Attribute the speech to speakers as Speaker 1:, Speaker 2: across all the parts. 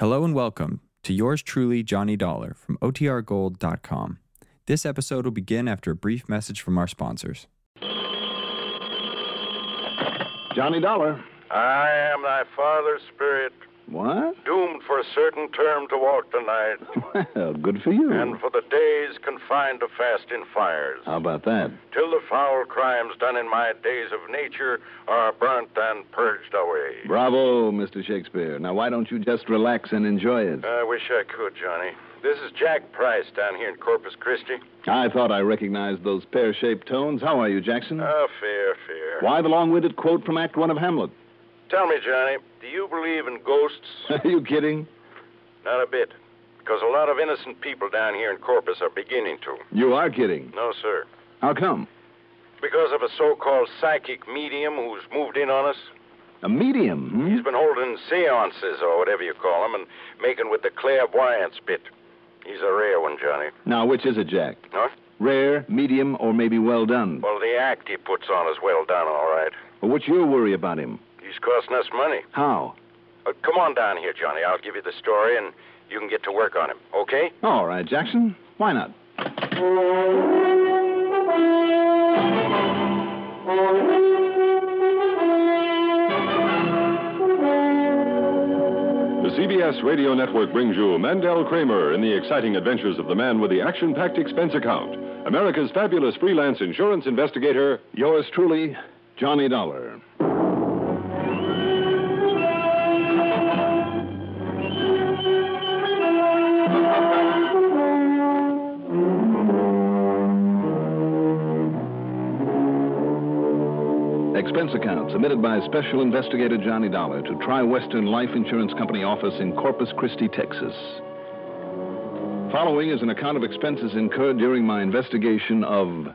Speaker 1: Hello and welcome to yours truly, Johnny Dollar from OTRGold.com. This episode will begin after a brief message from our sponsors.
Speaker 2: Johnny Dollar.
Speaker 3: I am thy father's spirit,
Speaker 2: What?
Speaker 3: doomed for a certain term to walk tonight.
Speaker 2: Well, good for you.
Speaker 3: and for the days confined to fasting fires,
Speaker 2: How about that?
Speaker 3: till the foul crimes done in my days of nature are burnt and purged away.
Speaker 2: Bravo, Mr. Shakespeare. Now, why don't you just relax and enjoy it?
Speaker 3: I wish I could, Johnny. This is Jack Price down here in Corpus Christi.
Speaker 2: I thought I recognized those pear shaped tones. How are you, Jackson?
Speaker 3: Ah, fair, fair.
Speaker 2: why the long winded quote from Act One of Hamlet?
Speaker 3: Tell me, Johnny, do you believe in ghosts?
Speaker 2: Are you kidding?
Speaker 3: Not a bit. Because a lot of innocent people down here in Corpus are beginning to.
Speaker 2: You are kidding.
Speaker 3: No, sir.
Speaker 2: How come?
Speaker 3: Because of a so called psychic medium who's moved in on us.
Speaker 2: A medium, hmm?
Speaker 3: He's been holding seances, or whatever you call them, and making with the clairvoyance bit. He's a rare one, Johnny.
Speaker 2: Now, which is it, Jack?
Speaker 3: Huh?
Speaker 2: Rare, medium, or maybe well done?
Speaker 3: Well, the act he puts on is well done, all right.
Speaker 2: Well, what's your worry about him?
Speaker 3: He's costing us money.
Speaker 2: How?
Speaker 3: Uh, come on down here, Johnny. I'll give you the story, and you can get to work on him, okay?
Speaker 2: All right, Jackson. Why not?
Speaker 4: The CBS Radio Network brings you Mandel Kramer in the exciting adventures of the man with the action packed expense account. America's fabulous freelance insurance investigator.
Speaker 2: Yours truly, Johnny Dollar. Expense account submitted by Special Investigator Johnny Dollar to Tri Western Life Insurance Company office in Corpus Christi, Texas. Following is an account of expenses incurred during my investigation of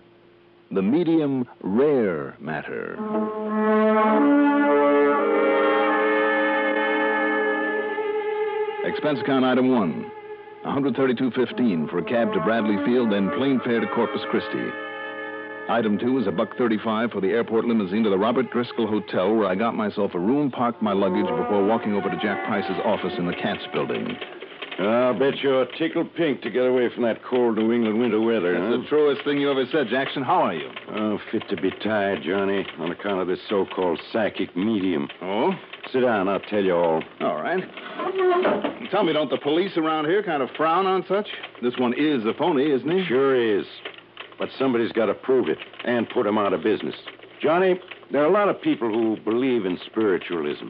Speaker 2: the medium rare matter. Expense account item one. 132.15 for a cab to Bradley Field, then plane fare to Corpus Christi. Item two is a buck 35 for the airport limousine to the Robert Driscoll Hotel, where I got myself a room, parked my luggage before walking over to Jack Price's office in the Katz building.
Speaker 3: I'll bet you're tickled pink to get away from that cold New England winter weather,
Speaker 2: That's the truest thing you ever said, Jackson. How are you?
Speaker 3: Oh, fit to be tired, Johnny, on account of this so called psychic medium.
Speaker 2: Oh?
Speaker 3: Sit down, I'll tell you all.
Speaker 2: All right. Tell me, don't the police around here kind of frown on such? This one is a phony, isn't he?
Speaker 3: Sure is. But somebody's got to prove it and put him out of business. Johnny, there are a lot of people who believe in spiritualism.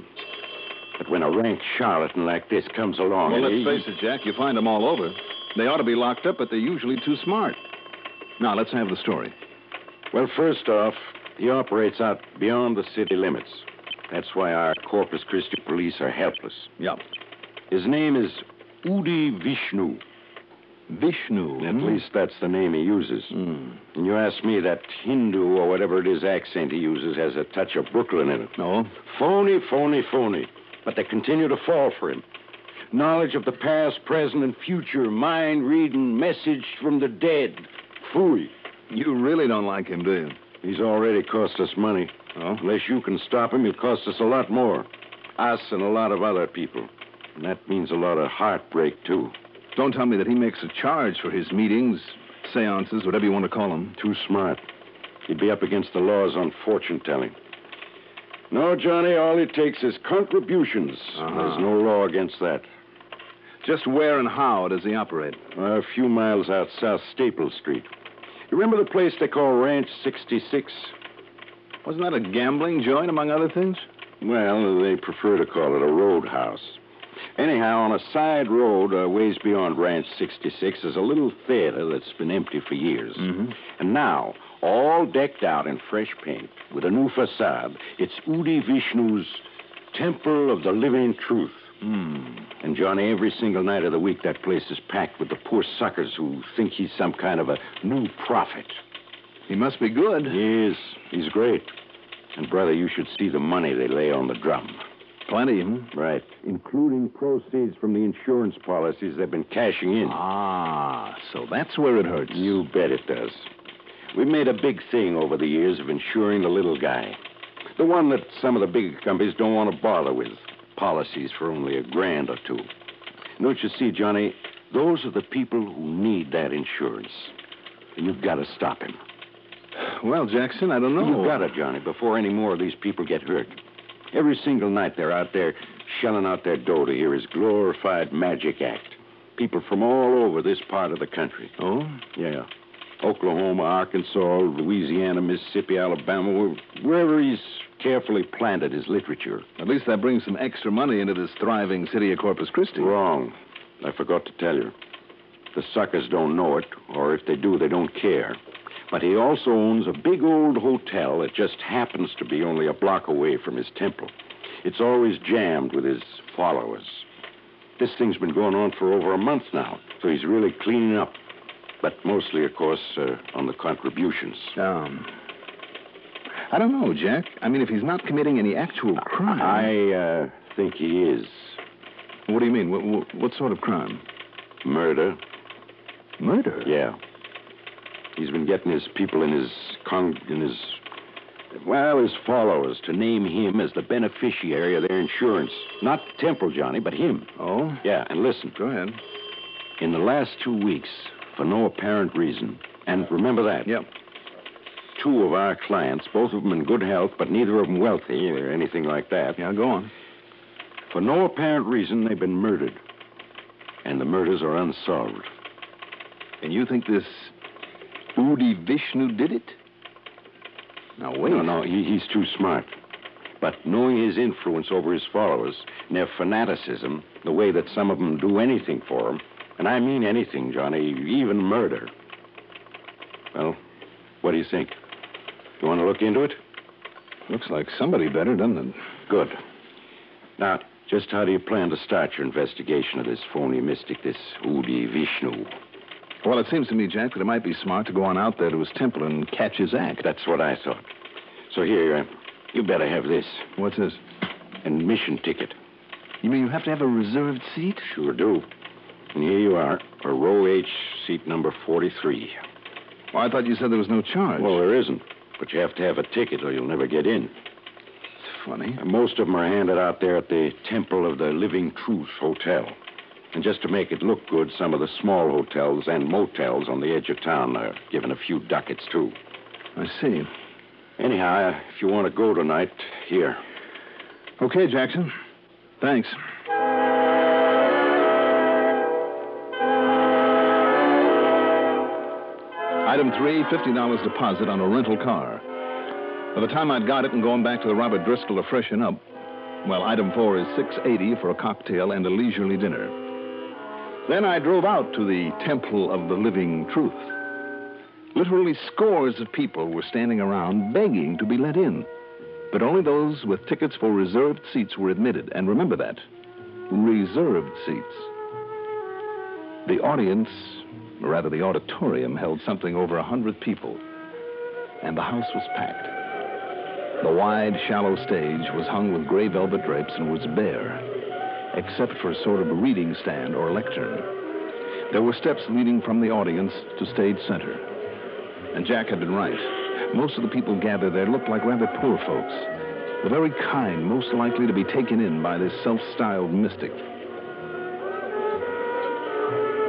Speaker 3: But when a rank charlatan like this comes along.
Speaker 2: Well, let's
Speaker 3: he-
Speaker 2: face it, Jack. You find them all over. They ought to be locked up, but they're usually too smart. Now, let's have the story.
Speaker 3: Well, first off, he operates out beyond the city limits. That's why our Corpus Christi police are helpless.
Speaker 2: Yeah.
Speaker 3: His name is Udi Vishnu.
Speaker 2: Vishnu.
Speaker 3: At
Speaker 2: hmm?
Speaker 3: least that's the name he uses.
Speaker 2: Hmm.
Speaker 3: And you ask me, that Hindu or whatever it is accent he uses has a touch of Brooklyn in it.
Speaker 2: No?
Speaker 3: Phony, phony, phony. But they continue to fall for him. Knowledge of the past, present, and future, mind reading, message from the dead. Fooey.
Speaker 2: You really don't like him, do you?
Speaker 3: He's already cost us money.
Speaker 2: Oh?
Speaker 3: Unless you can stop him, he'll cost us a lot more. Us and a lot of other people. And that means a lot of heartbreak, too.
Speaker 2: Don't tell me that he makes a charge for his meetings, seances, whatever you want to call them.
Speaker 3: Too smart. He'd be up against the laws on fortune telling. No, Johnny, all it takes is contributions.
Speaker 2: Uh-huh.
Speaker 3: There's no law against that.
Speaker 2: Just where and how does he operate?
Speaker 3: A few miles out south Staple Street. You remember the place they call Ranch 66?
Speaker 2: Wasn't that a gambling joint, among other things?
Speaker 3: Well, they prefer to call it a roadhouse. Anyhow, on a side road a ways beyond Ranch 66 is a little theater that's been empty for years.
Speaker 2: Mm-hmm.
Speaker 3: And now, all decked out in fresh paint with a new facade, it's Udi Vishnu's Temple of the Living Truth.
Speaker 2: Hmm.
Speaker 3: And, Johnny, every single night of the week, that place is packed with the poor suckers who think he's some kind of a new prophet.
Speaker 2: He must be good.
Speaker 3: He is. He's great. And, brother, you should see the money they lay on the drum.
Speaker 2: Plenty, hmm?
Speaker 3: Right. Including proceeds from the insurance policies they've been cashing in.
Speaker 2: Ah, so that's where it hurts.
Speaker 3: You bet it does. We've made a big thing over the years of insuring the little guy. The one that some of the big companies don't want to bother with. Policies for only a grand or two. Don't you see, Johnny? Those are the people who need that insurance. And you've got to stop him.
Speaker 2: Well, Jackson, I don't know.
Speaker 3: You've got it, Johnny, before any more of these people get hurt. Every single night they're out there shelling out their dough to hear his glorified magic act. People from all over this part of the country.
Speaker 2: Oh?
Speaker 3: Yeah. Oklahoma, Arkansas, Louisiana, Mississippi, Alabama, wherever he's carefully planted his literature.
Speaker 2: At least that brings some extra money into this thriving city of Corpus Christi.
Speaker 3: Wrong. I forgot to tell you. The suckers don't know it, or if they do, they don't care. But he also owns a big old hotel that just happens to be only a block away from his temple. It's always jammed with his followers. This thing's been going on for over a month now, so he's really cleaning up. But mostly, of course, uh, on the contributions.
Speaker 2: Um, I don't know, Jack. I mean, if he's not committing any actual crime.
Speaker 3: I uh, think he is.
Speaker 2: What do you mean? What, what, what sort of crime?
Speaker 3: Murder.
Speaker 2: Murder?
Speaker 3: Yeah. He's been getting his people in his con in his well, his followers to name him as the beneficiary of their insurance. Not Temple, Johnny, but him.
Speaker 2: Oh?
Speaker 3: Yeah, and listen.
Speaker 2: Go ahead.
Speaker 3: In the last two weeks, for no apparent reason, and remember that.
Speaker 2: Yep.
Speaker 3: Two of our clients, both of them in good health, but neither of them wealthy or anything like that.
Speaker 2: Yeah, go on.
Speaker 3: For no apparent reason, they've been murdered. And the murders are unsolved.
Speaker 2: And you think this Udi Vishnu did it? Now, wait.
Speaker 3: No, no, he, he's too smart. But knowing his influence over his followers and their fanaticism, the way that some of them do anything for him, and I mean anything, Johnny, even murder. Well, what do you think? You want to look into it?
Speaker 2: Looks like somebody better, doesn't it?
Speaker 3: Good. Now, just how do you plan to start your investigation of this phony mystic, this Udi Vishnu?
Speaker 2: Well, it seems to me, Jack, that it might be smart to go on out there to his temple and catch his act.
Speaker 3: That's what I thought. So here, uh, you better have this
Speaker 2: What's this?
Speaker 3: admission ticket.
Speaker 2: You mean you have to have a reserved seat?
Speaker 3: Sure do. And here you are, for row H, seat number 43.
Speaker 2: Well, I thought you said there was no charge.
Speaker 3: Well, there isn't. But you have to have a ticket or you'll never get in.
Speaker 2: it's funny.
Speaker 3: And most of them are handed out there at the Temple of the Living Truth Hotel. And just to make it look good, some of the small hotels and motels on the edge of town are given a few ducats, too.
Speaker 2: I see.
Speaker 3: Anyhow, uh, if you want to go tonight, here.
Speaker 2: Okay, Jackson. Thanks. Item three, $50 deposit on a rental car. By the time I'd got it and going back to the Robert Driscoll to freshen up, well, item four is 680 for a cocktail and a leisurely dinner. Then I drove out to the Temple of the Living Truth. Literally scores of people were standing around begging to be let in. But only those with tickets for reserved seats were admitted. And remember that reserved seats. The audience, or rather the auditorium, held something over a hundred people. And the house was packed. The wide, shallow stage was hung with gray velvet drapes and was bare, except for a sort of reading stand or lectern. There were steps leading from the audience to stage center. And Jack had been right. Most of the people gathered there looked like rather poor folks. The very kind most likely to be taken in by this self-styled mystic.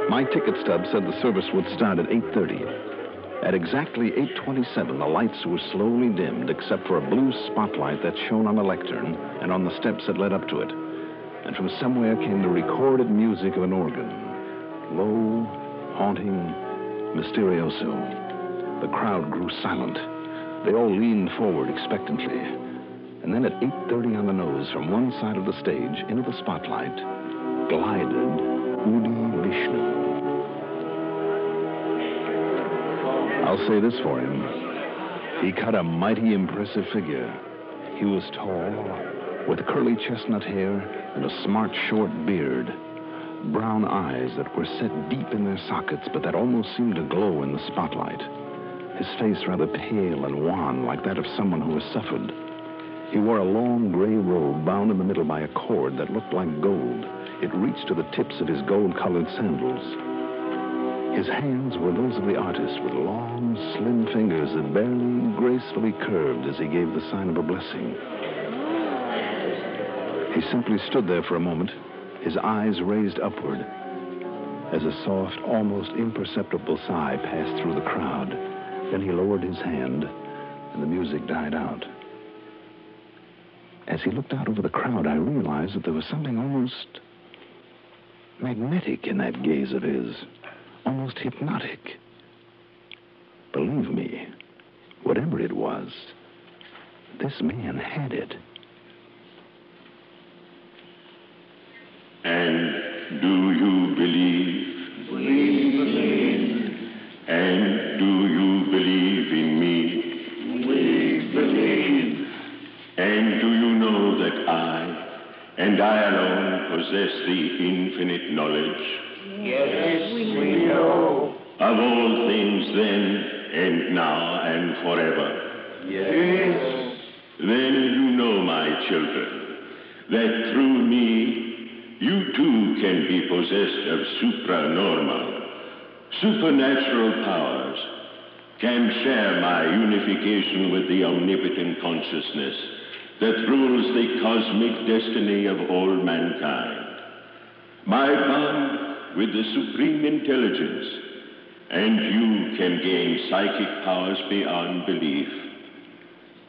Speaker 2: My ticket stub said the service would start at 8.30. At exactly 8.27, the lights were slowly dimmed except for a blue spotlight that shone on the lectern and on the steps that led up to it. And from somewhere came the recorded music of an organ. Low, haunting, mysterioso. The crowd grew silent. They all leaned forward expectantly. And then at 8.30 on the nose, from one side of the stage into the spotlight, glided Udi Vishnu. I'll say this for him. He cut a mighty impressive figure. He was tall, with curly chestnut hair and a smart short beard. Brown eyes that were set deep in their sockets, but that almost seemed to glow in the spotlight. His face rather pale and wan, like that of someone who has suffered. He wore a long gray robe bound in the middle by a cord that looked like gold. It reached to the tips of his gold colored sandals. His hands were those of the artist, with long, slim fingers that barely gracefully curved as he gave the sign of a blessing. He simply stood there for a moment, his eyes raised upward as a soft, almost imperceptible sigh passed through the crowd. Then he lowered his hand, and the music died out. As he looked out over the crowd, I realized that there was something almost magnetic in that gaze of his, almost hypnotic. Believe me, whatever it was, this man had it.
Speaker 5: And do you believe?
Speaker 6: We believe.
Speaker 5: And do you believe in me?
Speaker 6: We believe.
Speaker 5: And do you know that I, and I alone, possess the infinite knowledge?
Speaker 6: Yes, we know.
Speaker 5: Of all things then, and now, and forever.
Speaker 6: Yes.
Speaker 5: Then you know, my children, that through me, you too can be possessed of supranormal, supernatural powers, can share my unification with the omnipotent consciousness that rules the cosmic destiny of all mankind. My bond with the supreme intelligence, and you can gain psychic powers beyond belief.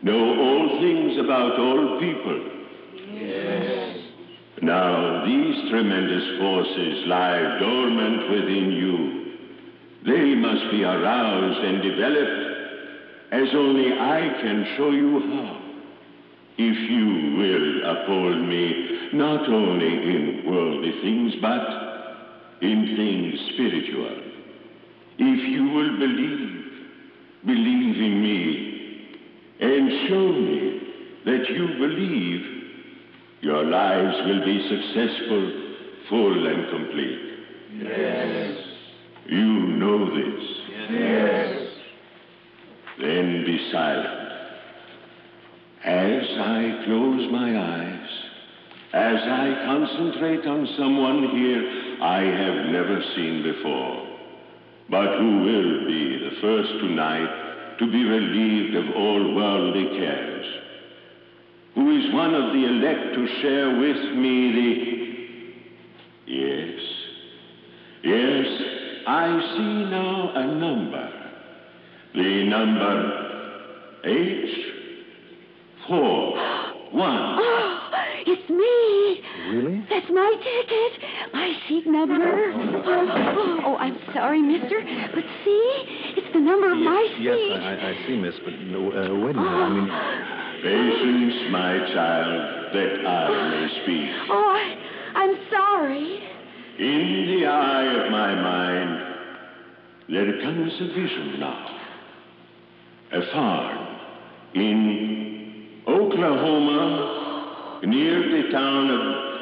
Speaker 5: Know all things about all people. Now, these tremendous forces lie dormant within you. They must be aroused and developed as only I can show you how. If you will uphold me not only in worldly things, but in things spiritual. If you will believe, believe in me, and show me that you believe, your lives will be successful, full, and complete.
Speaker 6: Yes.
Speaker 5: You know this.
Speaker 6: Yes.
Speaker 5: Then be silent. As I close my eyes, as I concentrate on someone here I have never seen before, but who will be the first tonight to be relieved of all worldly cares, who is one of the elect to share with me the. Yes, yes, I see now a number. The number H four one.
Speaker 7: Oh, it's me.
Speaker 2: Really?
Speaker 7: That's my ticket. My seat number. Oh, oh, I'm sorry, mister. But see, it's the number of my seat.
Speaker 2: Yes, I, I see, miss, but no, uh, wait a minute. I mean,
Speaker 5: Patience, my child, that I may speak.
Speaker 7: Oh, I, I'm sorry.
Speaker 5: In the eye of my mind, there comes a vision now. A farm in Oklahoma, near the town of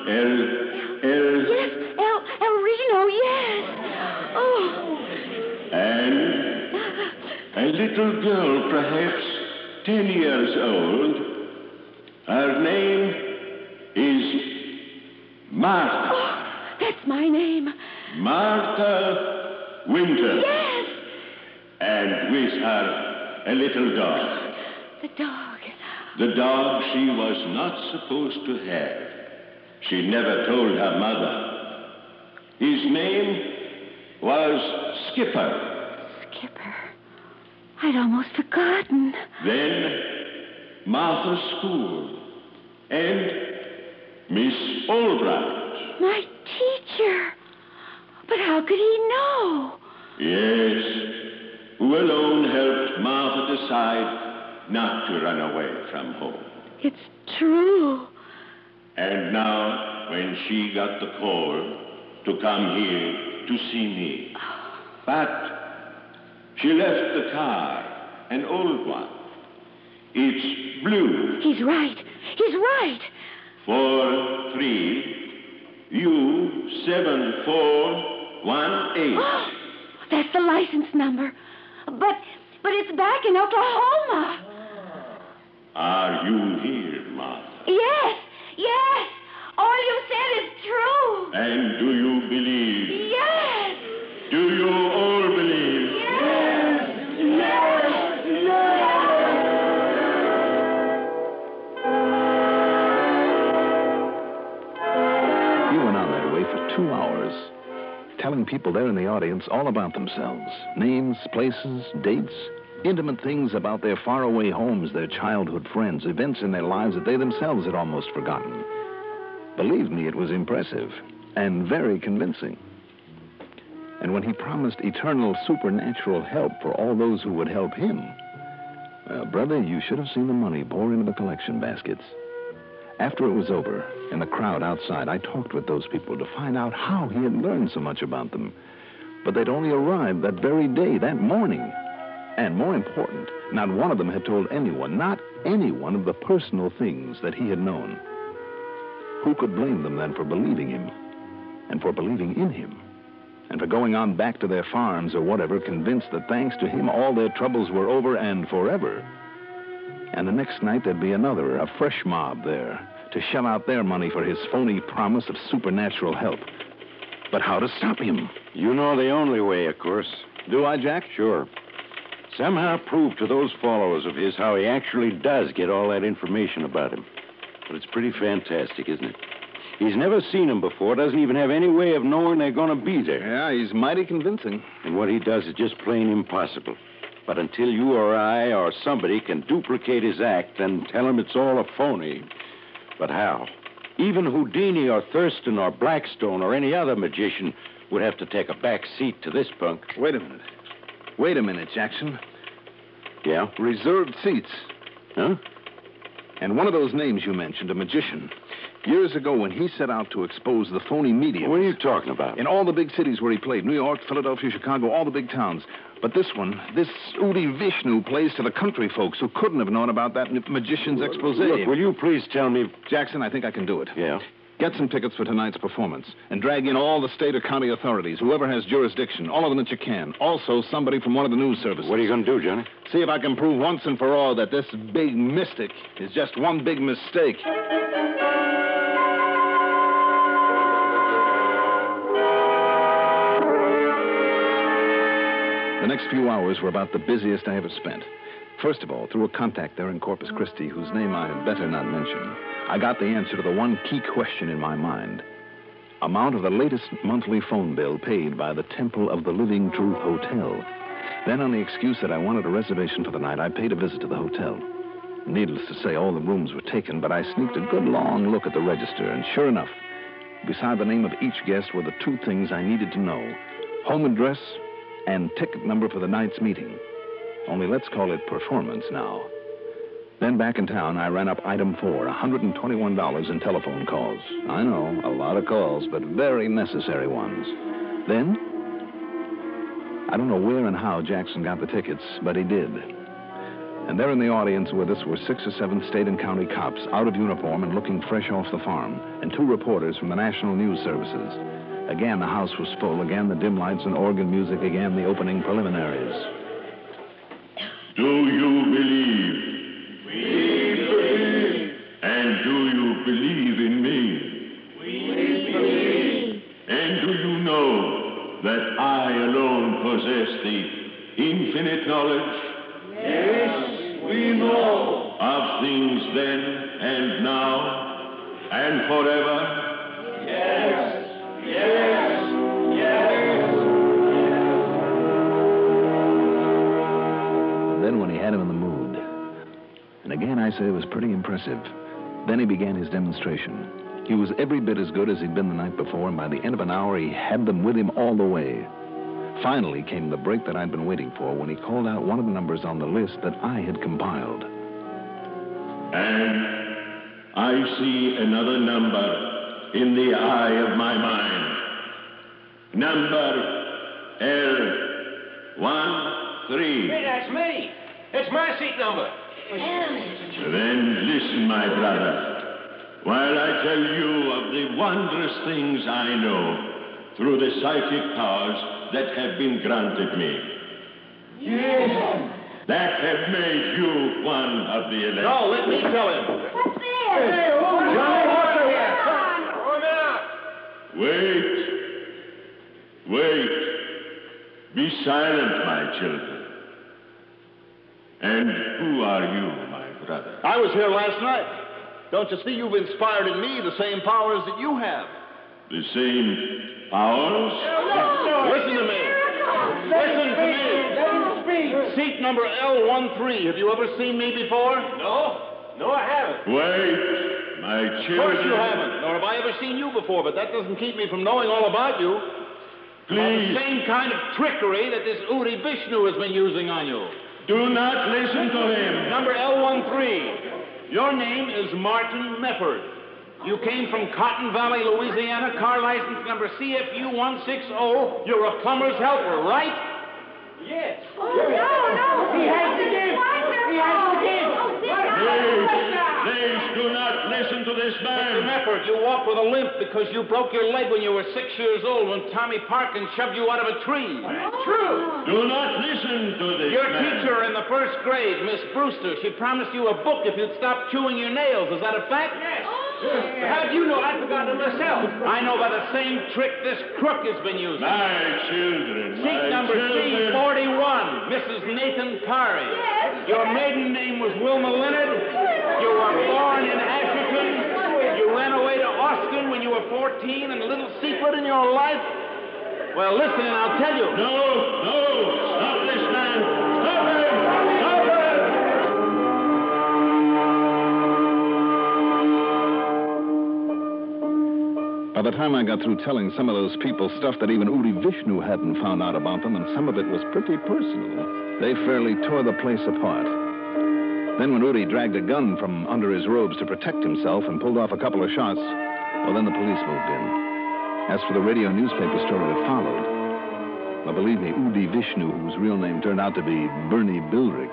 Speaker 5: El El,
Speaker 7: Yes, El, El Reno, yes. Oh,
Speaker 5: and a little girl, perhaps ten years old. Her name is Martha.
Speaker 7: oh, that's my name.
Speaker 5: Martha Winter.
Speaker 7: Yes,
Speaker 5: And with her, a little dog.
Speaker 7: the dog.
Speaker 5: The dog she was not supposed to have. She never told her mother. His name was Skipper.
Speaker 7: Skipper. I'd almost forgotten.
Speaker 5: Then Martha's school. And Miss Albright.
Speaker 7: My teacher. But how could he know?
Speaker 5: Yes, who alone helped Martha decide not to run away from home.
Speaker 7: It's true.
Speaker 5: And now, when she got the call to come here to see me, but she left the car, an old one. It's blue,
Speaker 7: He's right. He's right.
Speaker 5: four three, U seven four one eight.
Speaker 7: That's the license number. But but it's back in Oklahoma.
Speaker 5: Are you here, Martha?
Speaker 7: Yes, yes. All you said is true.
Speaker 5: And do you believe?
Speaker 2: People there in the audience all about themselves names, places, dates, intimate things about their faraway homes, their childhood friends, events in their lives that they themselves had almost forgotten. Believe me, it was impressive and very convincing. And when he promised eternal supernatural help for all those who would help him, well, brother, you should have seen the money pour into the collection baskets. After it was over, in the crowd outside, I talked with those people to find out how he had learned so much about them. But they'd only arrived that very day, that morning. And more important, not one of them had told anyone, not anyone, of the personal things that he had known. Who could blame them then for believing him? And for believing in him? And for going on back to their farms or whatever, convinced that thanks to him all their troubles were over and forever? And the next night there'd be another, a fresh mob there, to shell out their money for his phony promise of supernatural help. But how to stop him?
Speaker 3: You know the only way, of course.
Speaker 2: Do I, Jack?
Speaker 3: Sure. Somehow prove to those followers of his how he actually does get all that information about him. But it's pretty fantastic, isn't it? He's never seen them before, doesn't even have any way of knowing they're going to be there.
Speaker 2: Yeah, he's mighty convincing.
Speaker 3: And what he does is just plain impossible. But until you or I or somebody can duplicate his act, then tell him it's all a phony. But how? Even Houdini or Thurston or Blackstone or any other magician would have to take a back seat to this punk.
Speaker 2: Wait a minute. Wait a minute, Jackson.
Speaker 3: Yeah?
Speaker 2: Reserved seats.
Speaker 3: Huh?
Speaker 2: And one of those names you mentioned, a magician. Years ago, when he set out to expose the phony mediums.
Speaker 3: What are you talking about?
Speaker 2: In all the big cities where he played New York, Philadelphia, Chicago, all the big towns. But this one, this Udi Vishnu, plays to the country folks who couldn't have known about that magician's expose.
Speaker 3: Look, will you please tell me.
Speaker 2: Jackson, I think I can do it.
Speaker 3: Yeah?
Speaker 2: Get some tickets for tonight's performance and drag in all the state or county authorities, whoever has jurisdiction, all of them that you can. Also, somebody from one of the news services.
Speaker 3: What are you going to do, Johnny?
Speaker 2: See if I can prove once and for all that this big mystic is just one big mistake. The next few hours were about the busiest I ever spent. First of all, through a contact there in Corpus Christi, whose name I had better not mention, I got the answer to the one key question in my mind. Amount of the latest monthly phone bill paid by the Temple of the Living Truth Hotel. Then, on the excuse that I wanted a reservation for the night, I paid a visit to the hotel. Needless to say, all the rooms were taken, but I sneaked a good long look at the register, and sure enough, beside the name of each guest were the two things I needed to know home address and ticket number for the night's meeting. Only let's call it performance now. Then back in town, I ran up item four $121 in telephone calls. I know, a lot of calls, but very necessary ones. Then, I don't know where and how Jackson got the tickets, but he did. And there in the audience with us were six or seven state and county cops, out of uniform and looking fresh off the farm, and two reporters from the National News Services. Again, the house was full. Again, the dim lights and organ music. Again, the opening preliminaries.
Speaker 5: Do you believe?
Speaker 6: We believe.
Speaker 5: And do you believe in me?
Speaker 6: We believe.
Speaker 5: And do you know that I alone possess the infinite knowledge
Speaker 6: Yes, we know.
Speaker 5: of things then and now and forever?
Speaker 2: Again I say it was pretty impressive, then he began his demonstration. He was every bit as good as he'd been the night before, and by the end of an hour, he had them with him all the way. Finally came the break that I'd been waiting for when he called out one of the numbers on the list that I had compiled.
Speaker 5: And I see another number in the eye of my mind. Number L13.
Speaker 8: Hey, that's me. It's my seat number.
Speaker 5: Then listen, my brother, while I tell you of the wondrous things I know through the psychic powers that have been granted me.
Speaker 6: Yes.
Speaker 5: That have made you one of the elect.
Speaker 8: No, let me tell him.
Speaker 7: What's this?
Speaker 8: Johnny Walker here. Throw him out.
Speaker 5: Wait. Wait. Be silent, my children. And who are you, my brother?
Speaker 9: I was here last night. Don't you see you've inspired in me the same powers that you have?
Speaker 5: The same Powers?
Speaker 9: Listen to me. Listen to me. Seat number L13. Have you ever seen me before?
Speaker 8: No. No, I haven't.
Speaker 5: Wait, my
Speaker 9: Of course you haven't. Nor have I ever seen you before, but that doesn't keep me from knowing all about you. About the same kind of trickery that this Udi Vishnu has been using on you.
Speaker 5: Do not listen to him.
Speaker 9: Number L13. Your name is Martin Mefford. You came from Cotton Valley, Louisiana, car license number CFU 160. You're a plumber's helper, right?
Speaker 8: Yes.
Speaker 7: Oh, no, no.
Speaker 8: He has to give. He has to give.
Speaker 5: Please, please do not listen to this man.
Speaker 9: Mr.
Speaker 5: man.
Speaker 9: You walk with a limp because you broke your leg when you were six years old when Tommy Parkin shoved you out of a tree.
Speaker 8: That's True.
Speaker 5: Do not listen to this
Speaker 9: Your
Speaker 5: man.
Speaker 9: teacher in the first grade, Miss Brewster, she promised you a book if you'd stop chewing your nails. Is that a fact?
Speaker 8: Yes. How do you know? I've forgotten it myself.
Speaker 9: I know by the same trick this crook has been using.
Speaker 5: My children,
Speaker 9: Seat
Speaker 5: my
Speaker 9: number
Speaker 5: children.
Speaker 9: C41, Mrs. Nathan Parry. Your maiden name was Wilma Leonard. You were born in Asherton. You ran away to Austin when you were 14 and a little secret in your life. Well, listen and I'll tell you.
Speaker 5: No, no, stop this man. Stop him. Stop him.
Speaker 2: By the time I got through telling some of those people stuff that even Udi Vishnu hadn't found out about them, and some of it was pretty personal, they fairly tore the place apart. Then when Udi dragged a gun from under his robes to protect himself and pulled off a couple of shots, well, then the police moved in. As for the radio newspaper story that followed, well, believe me, Udi Vishnu, whose real name turned out to be Bernie Bildrick,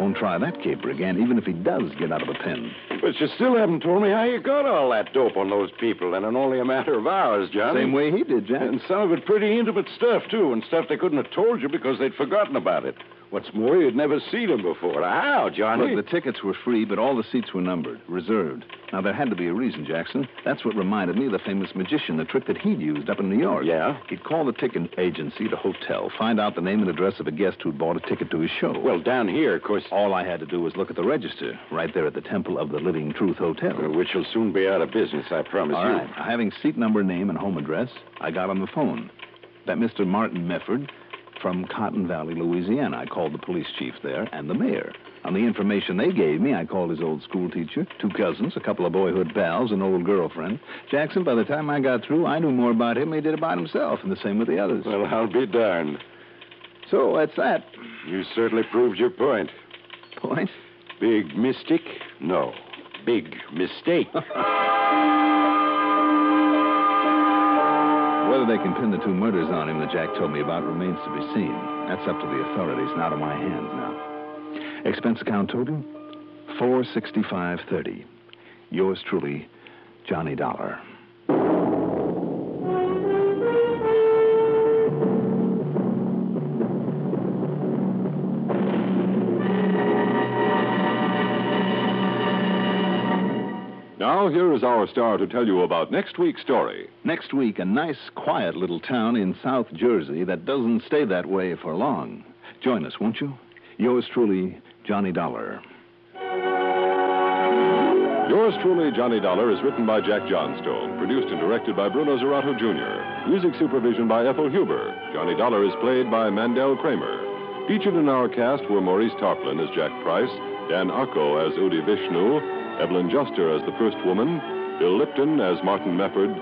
Speaker 2: won't try that caper again, even if he does get out of the pen.
Speaker 3: But you still haven't told me how you got all that dope on those people, and in only a matter of hours, Johnny.
Speaker 2: Same way he did, Jack.
Speaker 3: And some of it pretty intimate stuff, too, and stuff they couldn't have told you because they'd forgotten about it. What's more, you'd never seen him before. How, Johnny?
Speaker 2: Look, the tickets were free, but all the seats were numbered, reserved. Now, there had to be a reason, Jackson. That's what reminded me of the famous magician, the trick that he'd used up in New York.
Speaker 3: Yeah?
Speaker 2: He'd call the ticket agency, the hotel, find out the name and address of a guest who'd bought a ticket to his show.
Speaker 3: Well, down here, of course,
Speaker 2: all I had to do was look at the register, right there at the Temple of the Living Truth Hotel.
Speaker 3: which will soon be out of business, I promise
Speaker 2: All
Speaker 3: you.
Speaker 2: right. Having seat number, name, and home address, I got on the phone. That Mr. Martin Mefford from Cotton Valley, Louisiana. I called the police chief there and the mayor. On the information they gave me, I called his old school teacher, two cousins, a couple of boyhood pals, an old girlfriend. Jackson, by the time I got through, I knew more about him than he did about himself, and the same with the others.
Speaker 3: Well, I'll be darned.
Speaker 2: So that's that.
Speaker 3: You certainly proved your point.
Speaker 2: Point?
Speaker 3: Big mystic? No. Big mistake.
Speaker 2: Whether they can pin the two murders on him that Jack told me about remains to be seen. That's up to the authorities, not in my hands now. Expense account total? Four sixty-five thirty. Yours truly, Johnny Dollar.
Speaker 4: Now, here is our star to tell you about next week's story.
Speaker 2: Next week, a nice, quiet little town in South Jersey that doesn't stay that way for long. Join us, won't you? Yours truly, Johnny Dollar.
Speaker 4: Yours truly, Johnny Dollar, is written by Jack Johnstone, produced and directed by Bruno Zirato Jr., music supervision by Ethel Huber. Johnny Dollar is played by Mandel Kramer. Featured in our cast were Maurice Tarplin as Jack Price, Dan Ocko as Udi Vishnu, Evelyn Juster as the first woman, Bill Lipton as Martin Mefford,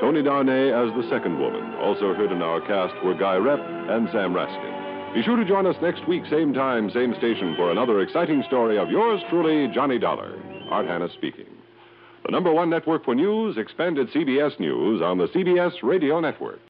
Speaker 4: Toni Darnay as the second woman. Also heard in our cast were Guy Repp and Sam Raskyn. Be sure to join us next week, same time, same station, for another exciting story of yours truly, Johnny Dollar. Art Hanna speaking. The number one network for news, expanded CBS News on the CBS Radio Network.